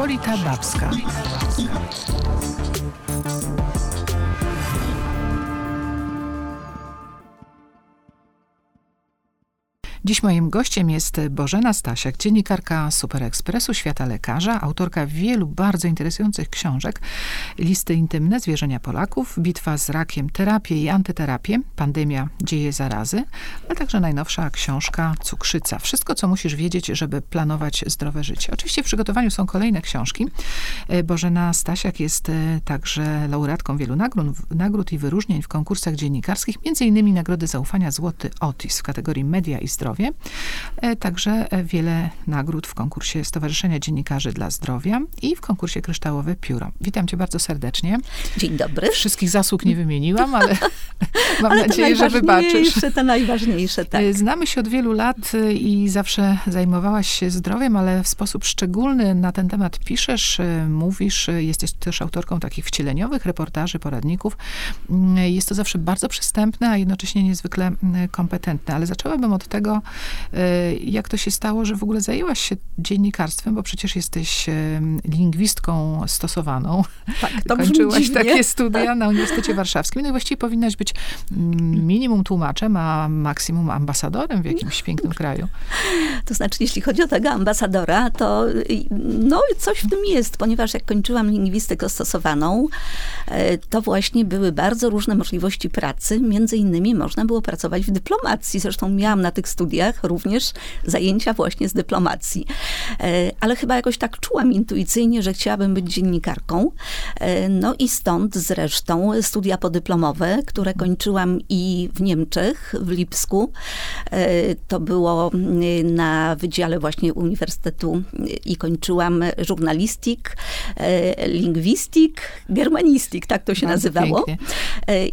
Pospolita Babska. Dziś moim gościem jest Bożena Stasiak, dziennikarka Super Expressu, Świata Lekarza, autorka wielu bardzo interesujących książek. Listy intymne, zwierzenia Polaków, bitwa z rakiem, terapię i antyterapię, pandemia, dzieje zarazy, a także najnowsza książka Cukrzyca. Wszystko, co musisz wiedzieć, żeby planować zdrowe życie. Oczywiście w przygotowaniu są kolejne książki. E, Bożena Stasiak jest e, także laureatką wielu nagród, nagród i wyróżnień w konkursach dziennikarskich, innymi Nagrody Zaufania Złoty Otis w kategorii Media i Zdrowie E, także e, wiele nagród w konkursie Stowarzyszenia Dziennikarzy dla Zdrowia i w konkursie Kryształowe Pióro. Witam cię bardzo serdecznie. Dzień dobry. Wszystkich zasług nie wymieniłam, ale mam ale nadzieję, że wybaczysz. To najważniejsze, tak. E, znamy się od wielu lat i zawsze zajmowałaś się zdrowiem, ale w sposób szczególny na ten temat piszesz, mówisz, jesteś też autorką takich wcieleniowych reportaży, poradników. Mm, jest to zawsze bardzo przystępne, a jednocześnie niezwykle mm, kompetentne. Ale zaczęłabym od tego, jak to się stało, że w ogóle zajęłaś się dziennikarstwem, bo przecież jesteś lingwistką stosowaną. Tak, to Kończyłaś takie studia na Uniwersytecie Warszawskim. No i właściwie powinnaś być mm, minimum tłumaczem, a maksimum ambasadorem w jakimś pięknym kraju. To znaczy, jeśli chodzi o tego ambasadora, to no coś w tym jest, ponieważ jak kończyłam lingwistykę stosowaną, to właśnie były bardzo różne możliwości pracy. Między innymi można było pracować w dyplomacji. Zresztą miałam na tych studiach studiach również zajęcia właśnie z dyplomacji. E, ale chyba jakoś tak czułam intuicyjnie, że chciałabym być dziennikarką. E, no i stąd zresztą studia podyplomowe, które kończyłam i w Niemczech, w Lipsku. E, to było mm, na Wydziale właśnie Uniwersytetu i kończyłam żurnalistik, lingwistik, germanistik, tak to się Bardzo nazywało. Pięknie.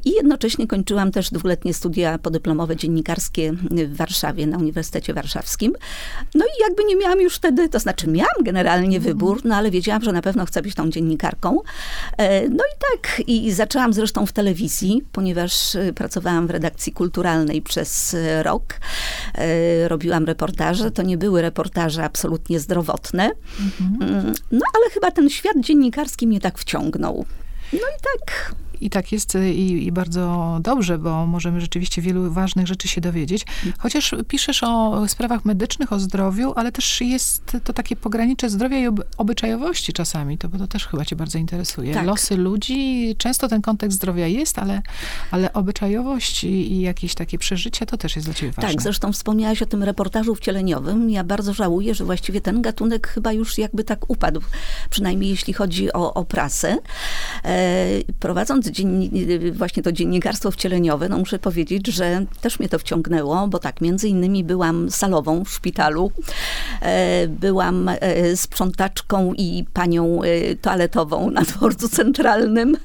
I jednocześnie kończyłam też dwuletnie studia podyplomowe dziennikarskie w Warszawie na Uniwersytecie Warszawskim. No i jakby nie miałam już wtedy, to znaczy miałam generalnie wybór, no ale wiedziałam, że na pewno chcę być tą dziennikarką. E, no i tak, i zaczęłam zresztą w telewizji, ponieważ e, pracowałam w redakcji kulturalnej przez e, rok. Robiłam reportaże, to nie były reportaże absolutnie zdrowotne. Mhm. Mm, no ale chyba ten świat dziennikarski mnie tak wciągnął. No i tak i tak jest y, i, i, bardzo dobrze, bo możemy rzeczywiście wielu ważnych rzeczy się dowiedzieć. Chociaż piszesz o sprawach medycznych, o zdrowiu, ale też jest to takie pogranicze zdrowia i obyczajowości czasami. To, bo to też chyba cię bardzo interesuje. Tak. Losy ludzi, często ten kontekst zdrowia jest, ale, ale obyczajowość i, i jakieś takie przeżycia, to też jest dla ciebie ważne. Tak, zresztą wspomniałaś o tym reportażu wcieleniowym. Ja bardzo żałuję, że właściwie ten gatunek chyba już jakby tak upadł, przynajmniej jeśli chodzi o, o prasę. E, prowadząc właśnie to dziennikarstwo wcieleniowe, no muszę powiedzieć, że też mnie to wciągnęło, bo tak, między innymi byłam salową w szpitalu, e, byłam e, sprzątaczką i panią e, toaletową na dworcu centralnym,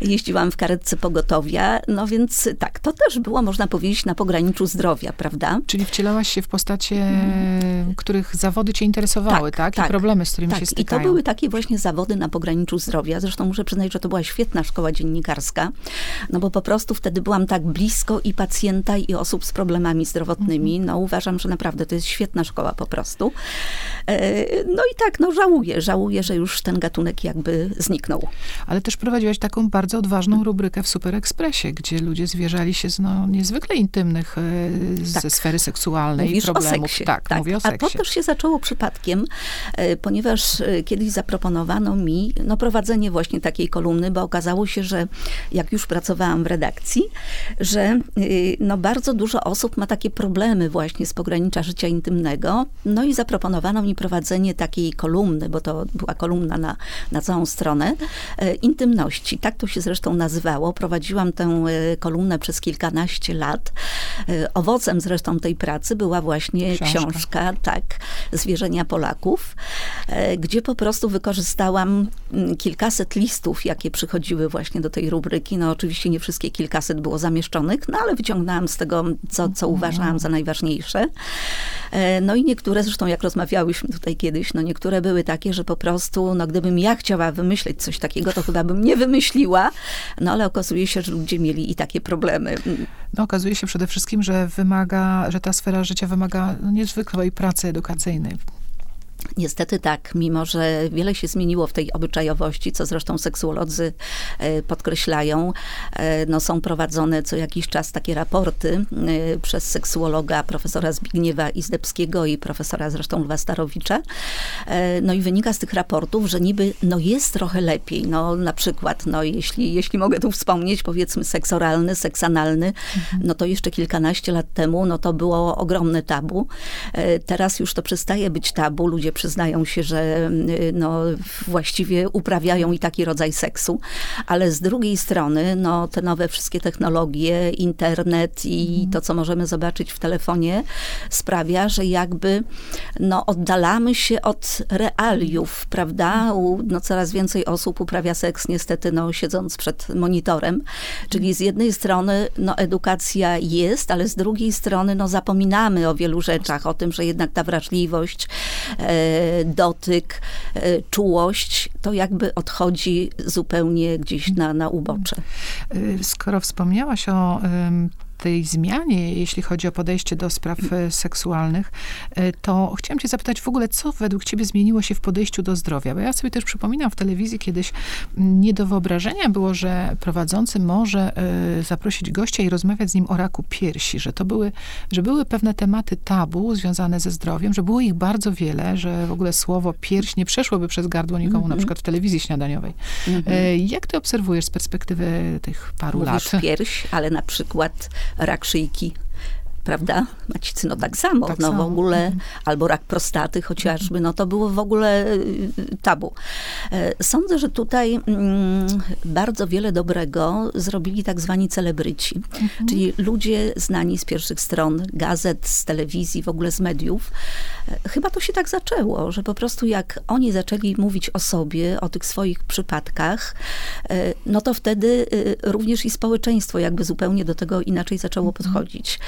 jeździłam w karetce pogotowia, no więc tak, to też było, można powiedzieć, na pograniczu zdrowia, prawda? Czyli wcielałaś się w postacie, hmm. których zawody cię interesowały, tak? tak? I tak, problemy, z którymi tak. się stykają. I to były takie właśnie zawody na pograniczu zdrowia. Zresztą muszę przyznać, że to była świetna szkoła dziennikarska, dziennikarska, no bo po prostu wtedy byłam tak blisko i pacjenta, i osób z problemami zdrowotnymi. Mhm. No uważam, że naprawdę to jest świetna szkoła po prostu. E, no i tak, no żałuję, żałuję, że już ten gatunek jakby zniknął. Ale też prowadziłaś taką bardzo odważną rubrykę w Super Expressie, gdzie ludzie zwierzali się z no, niezwykle intymnych e, ze tak. sfery seksualnej Mówisz problemów. O seksie. Tak, tak, mówię o seksie. A to też się zaczęło przypadkiem, e, ponieważ kiedyś zaproponowano mi no, prowadzenie właśnie takiej kolumny, bo okazało się, że jak już pracowałam w redakcji, że y, no, bardzo dużo osób ma takie problemy właśnie z pogranicza życia intymnego. No i zaproponowano mi prowadzenie takiej kolumny, bo to była kolumna na, na całą stronę, e, intymności. Tak to się zresztą nazywało. Prowadziłam tę e, kolumnę przez kilkanaście lat. E, owocem zresztą tej pracy była właśnie książka, książka tak, Zwierzenia Polaków, gdzie po prostu wykorzystałam mm, kilkaset listów, jakie przychodziły właśnie do tej rubryki. No oczywiście nie wszystkie kilkaset było zamieszczonych, no ale wyciągnęłam z tego, co, co mhm. uważałam za najważniejsze. E, no i niektóre, zresztą jak rozmawiałyśmy tutaj kiedyś, no niektóre były takie, że po prostu, no gdybym ja chciała wymyśleć coś takiego, to chyba bym nie wymyśliła, no ale okazuje się, że ludzie mieli i takie problemy. No okazuje się przede wszystkim, że wymaga, że ta sfera życia wymaga no, niezwykłej pracy edukacyjnej Niestety tak, mimo że wiele się zmieniło w tej obyczajowości, co zresztą seksuolodzy e, podkreślają, e, no są prowadzone co jakiś czas takie raporty e, przez seksuologa profesora Zbigniewa Izdebskiego i profesora zresztą Lwa Starowicza. No i wynika z tych raportów, że niby no jest trochę lepiej. No na przykład, no jeśli, jeśli mogę tu wspomnieć, powiedzmy seks oralny, seks analny, mhm. no to jeszcze kilkanaście lat temu, no to było ogromne tabu. Teraz już to przestaje być tabu, ludzie przyznają się, że y, no, właściwie uprawiają i taki rodzaj seksu, ale z drugiej strony no, te nowe wszystkie technologie, internet i mhm. to, co możemy zobaczyć w telefonie, sprawia, że jakby no, oddalamy się od realiów, prawda? U, no, coraz więcej osób uprawia seks niestety no, siedząc przed monitorem, czyli z jednej strony no, edukacja jest, ale z drugiej strony no, zapominamy o wielu rzeczach, o tym, że jednak ta wrażliwość, e, dotyk, e, czułość, to jakby odchodzi zupełnie gdzieś na, na ubocze. E, skoro wspomniałaś o tej zmianie, jeśli chodzi o podejście do spraw e, seksualnych, e, to chciałam cię zapytać w ogóle, co według ciebie zmieniło się w podejściu do zdrowia? Bo ja sobie też przypominam w telewizji kiedyś nie do wyobrażenia było, że prowadzący może e, zaprosić gościa i rozmawiać z nim o raku piersi, że to były, że były pewne tematy tabu związane ze zdrowiem, że było ich bardzo wiele, że w ogóle słowo pierś nie przeszłoby przez gardło nikomu, mm -hmm. na przykład w telewizji śniadaniowej. Mm -hmm. Jak ty obserwujesz z perspektywy tych paru Mówisz lat? pierś, ale na przykład rakšíky. Prawda? Macicy, no tak samo, tak no samo. w ogóle, mhm. albo rak prostaty chociażby, no to było w ogóle y, tabu. E, sądzę, że tutaj mm, bardzo wiele dobrego zrobili tak zwani celebryci, mhm. czyli ludzie znani z pierwszych stron gazet, z telewizji, w ogóle z mediów. E, chyba to się tak zaczęło, że po prostu jak oni zaczęli mówić o sobie, o tych swoich przypadkach, e, no to wtedy y, również i społeczeństwo jakby zupełnie do tego inaczej zaczęło mhm. podchodzić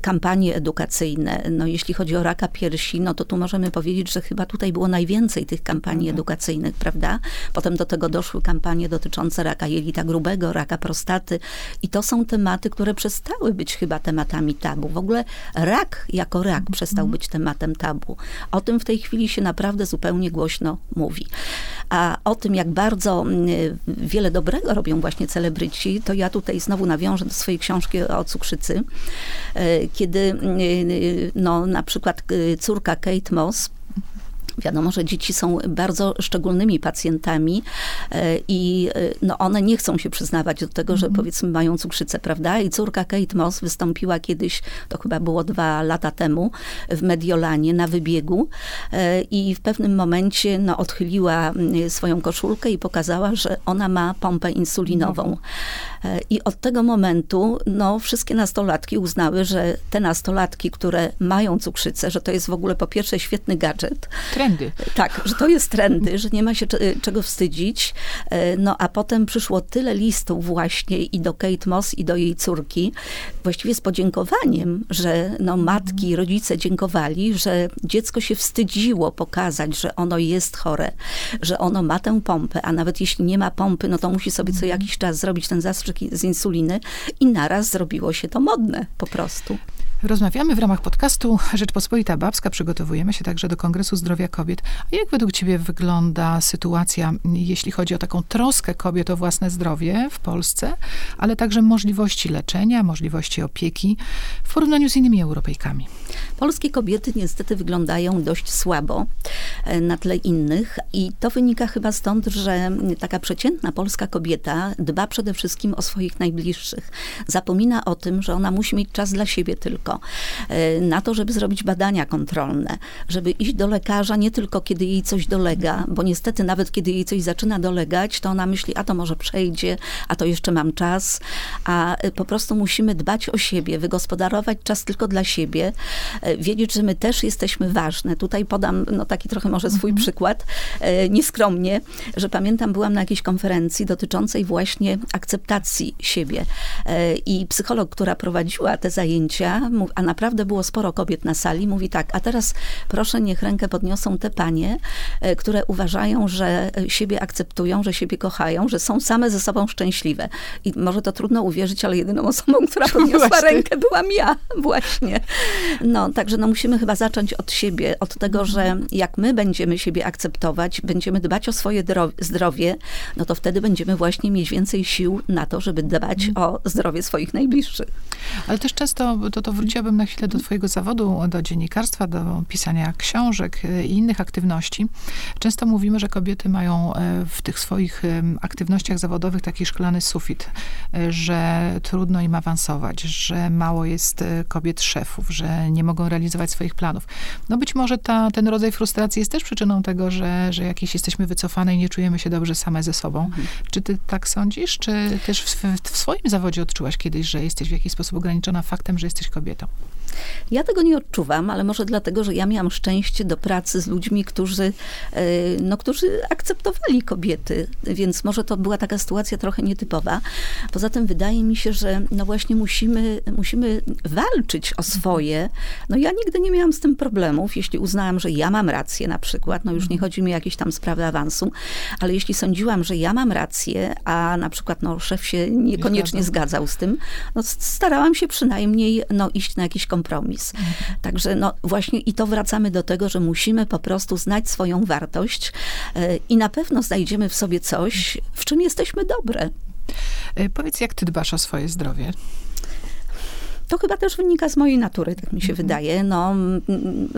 kampanie edukacyjne. No, jeśli chodzi o raka piersi, no to tu możemy powiedzieć, że chyba tutaj było najwięcej tych kampanii mhm. edukacyjnych, prawda? Potem do tego doszły kampanie dotyczące raka jelita grubego, raka prostaty i to są tematy, które przestały być chyba tematami tabu. W ogóle rak jako rak mhm. przestał być tematem tabu. O tym w tej chwili się naprawdę zupełnie głośno mówi. A o tym, jak bardzo mm, wiele dobrego robią właśnie celebryci, to ja tutaj znowu nawiążę do swojej książki o cukrzycy, e, kiedy y, no, na przykład y, córka Kate Moss Wiadomo, że dzieci są bardzo szczególnymi pacjentami e, i e, no, one nie chcą się przyznawać do tego, że mm. powiedzmy mają cukrzycę, prawda? I córka Kate Moss wystąpiła kiedyś, to chyba było dwa lata temu, w Mediolanie na wybiegu e, i w pewnym momencie no, odchyliła swoją koszulkę i pokazała, że ona ma pompę insulinową. Mm. I od tego momentu no, wszystkie nastolatki uznały, że te nastolatki, które mają cukrzycę, że to jest w ogóle po pierwsze świetny gadżet, trendy. Tak, że to jest trendy, że nie ma się czego wstydzić. E, no a potem przyszło tyle listów właśnie i do Kate Moss, i do jej córki, właściwie z podziękowaniem, że no matki, rodzice dziękowali, że dziecko się wstydziło pokazać, że ono jest chore, że ono ma tę pompę, a nawet jeśli nie ma pompy, no to musi sobie co jakiś czas zrobić ten zastrzyk z insuliny i naraz zrobiło się to modne po prostu. Rozmawiamy w ramach podcastu Rzeczpospolita Babska. Przygotowujemy się także do Kongresu Zdrowia Kobiet. A jak według Ciebie wygląda sytuacja, jeśli chodzi o taką troskę kobiet o własne zdrowie w Polsce, ale także możliwości leczenia, możliwości opieki w porównaniu z innymi Europejkami? Polskie kobiety niestety wyglądają dość słabo e, na tle innych i to wynika chyba stąd, że taka przeciętna polska kobieta dba przede wszystkim o swoich najbliższych. Zapomina o tym, że ona musi mieć czas dla siebie tylko E, na to, żeby zrobić badania kontrolne, żeby iść do lekarza nie tylko kiedy jej coś dolega, bo niestety nawet kiedy jej coś zaczyna dolegać, to ona myśli, a to może przejdzie, a to jeszcze mam czas, a e, po prostu musimy dbać o siebie, wygospodarować czas tylko dla siebie, e, wiedzieć, że my też jesteśmy ważne. Tutaj podam no, taki trochę może swój mhm. przykład, nieskromnie, że pamiętam, byłam na jakiejś konferencji dotyczącej właśnie akceptacji siebie i psycholog, która prowadziła te zajęcia, a naprawdę było sporo kobiet na sali, mówi tak, a teraz proszę niech rękę podniosą te panie, e, które uważają, że siebie akceptują, że siebie kochają, że są same ze sobą szczęśliwe. I może to trudno uwierzyć, ale jedyną osobą, która podniosła właśnie. rękę byłam ja właśnie. No, także no musimy chyba zacząć od siebie, od tego, że jak my będziemy siebie akceptować, będziemy dbać o swoje zdrowie, no to wtedy będziemy właśnie mieć więcej sił na to, żeby dbać mm. o zdrowie swoich najbliższych. Ale też często, to, to wróciłabym na chwilę do twojego zawodu, do dziennikarstwa, do pisania książek e, i innych aktywności. Często mówimy, że kobiety mają e, w tych swoich aktywnościach zawodowych taki szklany sufit, e, że trudno im awansować, że mało jest kobiet szefów, że nie mogą realizować swoich planów. No być może ta, ten rodzaj frustracji jest też przyczyną tego, że, że jakieś jesteśmy wycofane i nie czujemy się dobrze same ze sobą. Mhm. Czy ty tak sądzisz? Czy też w, w swoim zawodzie odczułaś kiedyś, że jesteś w jakiś sposób ograniczona faktem, że jesteś kobietą? Ja tego nie odczuwam, ale może dlatego, że ja miałam szczęście do pracy z ludźmi, którzy, e, no, którzy akceptowali kobiety, więc może to była taka sytuacja trochę nietypowa. Poza tym wydaje mi się, że no właśnie musimy, musimy walczyć o swoje. No ja nigdy nie miałam z tym problemów, jeśli uznałam, że ja mam rację na przykład, no już nie chodzi mi o jakieś tam sprawy awansu, ale jeśli sądziłam, że ja mam rację, a na przykład no, szef się niekoniecznie zgadzał z tym, no starałam się przynajmniej no, iść na jakiś kompromis kompromis. Także no właśnie i to wracamy do tego, że musimy po prostu znać swoją wartość e, i na pewno znajdziemy w sobie coś, w czym jesteśmy dobre. E, powiedz, jak ty dbasz o swoje zdrowie? To chyba też wynika z mojej natury, tak mi się mhm. wydaje. No,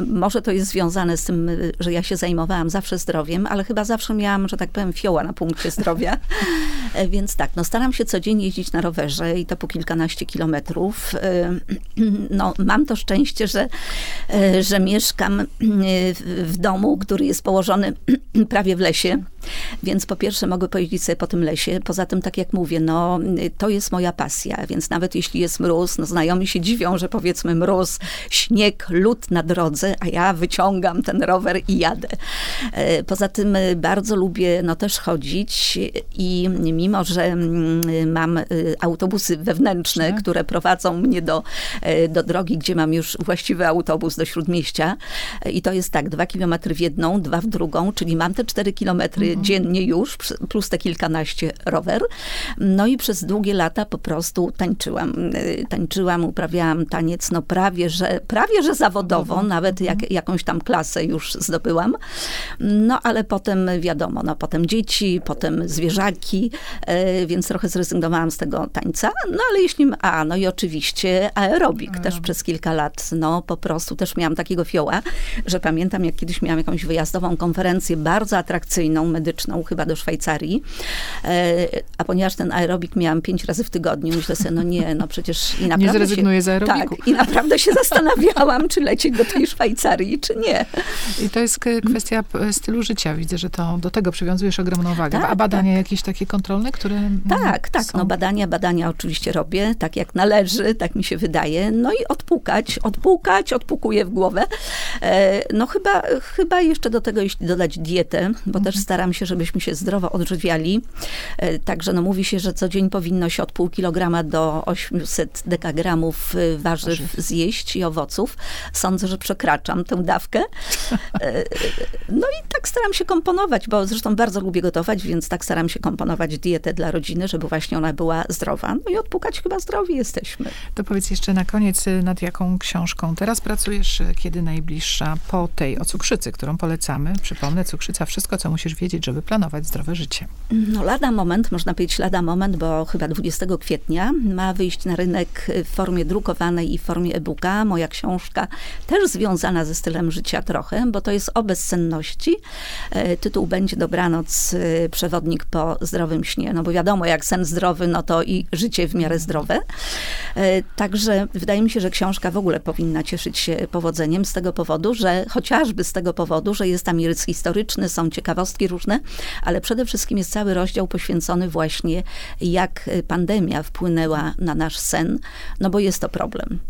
może to jest związane z tym, że ja się zajmowałam zawsze zdrowiem, ale chyba zawsze miałam, że tak powiem, fioła na punkcie zdrowia. E, więc tak, no staram się codziennie jeździć na rowerze i to po kilkanaście kilometrów. E, no, mam to szczęście, że, e, że mieszkam w domu, który jest położony prawie w lesie. Więc po pierwsze mogę pojeździć sobie po tym lesie. Poza tym, tak jak mówię, no to jest moja pasja, więc nawet jeśli jest mróz, no znajomi się dziwią, że powiedzmy mróz, śnieg, lód na drodze, a ja wyciągam ten rower i jadę. E, poza tym e, bardzo lubię no też chodzić i mimo, że mm, mam e, autobusy wewnętrzne, tak. które prowadzą mnie do, do drogi, gdzie mam już właściwy autobus do Śródmieścia i to jest tak, dwa kilometry w jedną, dwa w drugą, czyli mam te cztery kilometry. Dziennie już, plus te kilkanaście rower. No i przez długie lata po prostu tańczyłam. Tańczyłam, uprawiałam taniec, no prawie, że, prawie, że zawodowo, mhm. nawet jak, mhm. jakąś tam klasę już zdobyłam. No ale potem wiadomo, no potem dzieci, potem zwierzaki, e, więc trochę zrezygnowałam z tego tańca. No ale jeśli, a no i oczywiście aerobik też przez kilka lat, no po prostu też miałam takiego fioła, że pamiętam jak kiedyś miałam jakąś wyjazdową konferencję bardzo atrakcyjną, medyczną, chyba do Szwajcarii. E, a ponieważ ten aerobik miałam pięć razy w tygodniu, myślę sobie, no nie, no przecież i naprawdę. Nie zrezygnuję z aerobiku. Tak, i naprawdę się zastanawiałam, czy lecieć do tej Szwajcarii, czy nie. I to jest kwestia stylu życia. Widzę, że to do tego przywiązujesz ogromną wagę. Tak, a badania tak. jakieś takie kontrolne, które. Tak, tak. Są... No badania, badania oczywiście robię, tak jak należy, tak mi się wydaje. No i odpukać, odpukać, odpukuję w głowę. E, no chyba, chyba jeszcze do tego, jeśli dodać dietę, bo też mhm. staram się, żebyśmy się zdrowo odżywiali. E, także no mówi się, że co dzień powinno się od pół kilograma do 800 dekagramów y, warzyw zjeść i owoców. Sądzę, że przekraczam tę dawkę. E, no i tak staram się komponować, bo zresztą bardzo lubię gotować, więc tak staram się komponować dietę dla rodziny, żeby właśnie ona była zdrowa. No i odpukać chyba zdrowi jesteśmy. To powiedz jeszcze na koniec, nad jaką książką teraz pracujesz, kiedy najbliższa po tej o cukrzycy, którą polecamy. Przypomnę, cukrzyca, wszystko, co musisz wiedzieć, żeby planować zdrowe życie. No lada moment, można powiedzieć lada moment, bo chyba 20 kwietnia ma wyjść na rynek w formie drukowanej i w formie e-booka. Moja książka też związana ze stylem życia trochę, bo to jest o bezsenności. E, tytuł będzie Dobranoc, e, przewodnik po zdrowym śnie. No bo wiadomo, jak sen zdrowy, no to i życie w miarę zdrowe. E, także wydaje mi się, że książka w ogóle powinna cieszyć się powodzeniem z tego powodu, że chociażby z tego powodu, że jest tam rys historyczny, są ciekawostki różne, ale przede wszystkim jest cały rozdział poświęcony właśnie jak pandemia wpłynęła na nasz sen, no bo jest to problem.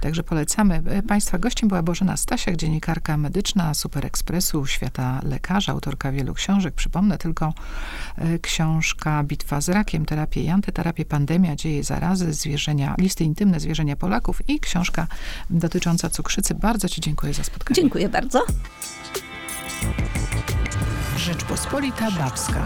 Także polecamy. E, Państwa gościem była Bożena Stasiak, dziennikarka medyczna Super Expressu, świata lekarza, autorka wielu książek. Przypomnę tylko e, książka Bitwa z rakiem, terapię i antyterapię, pandemia, dzieje zarazy, zwierzenia, listy intymne zwierzenia Polaków i książka dotycząca cukrzycy. Bardzo Ci dziękuję za spotkanie. Dziękuję bardzo. Rzeczpospolita Babska.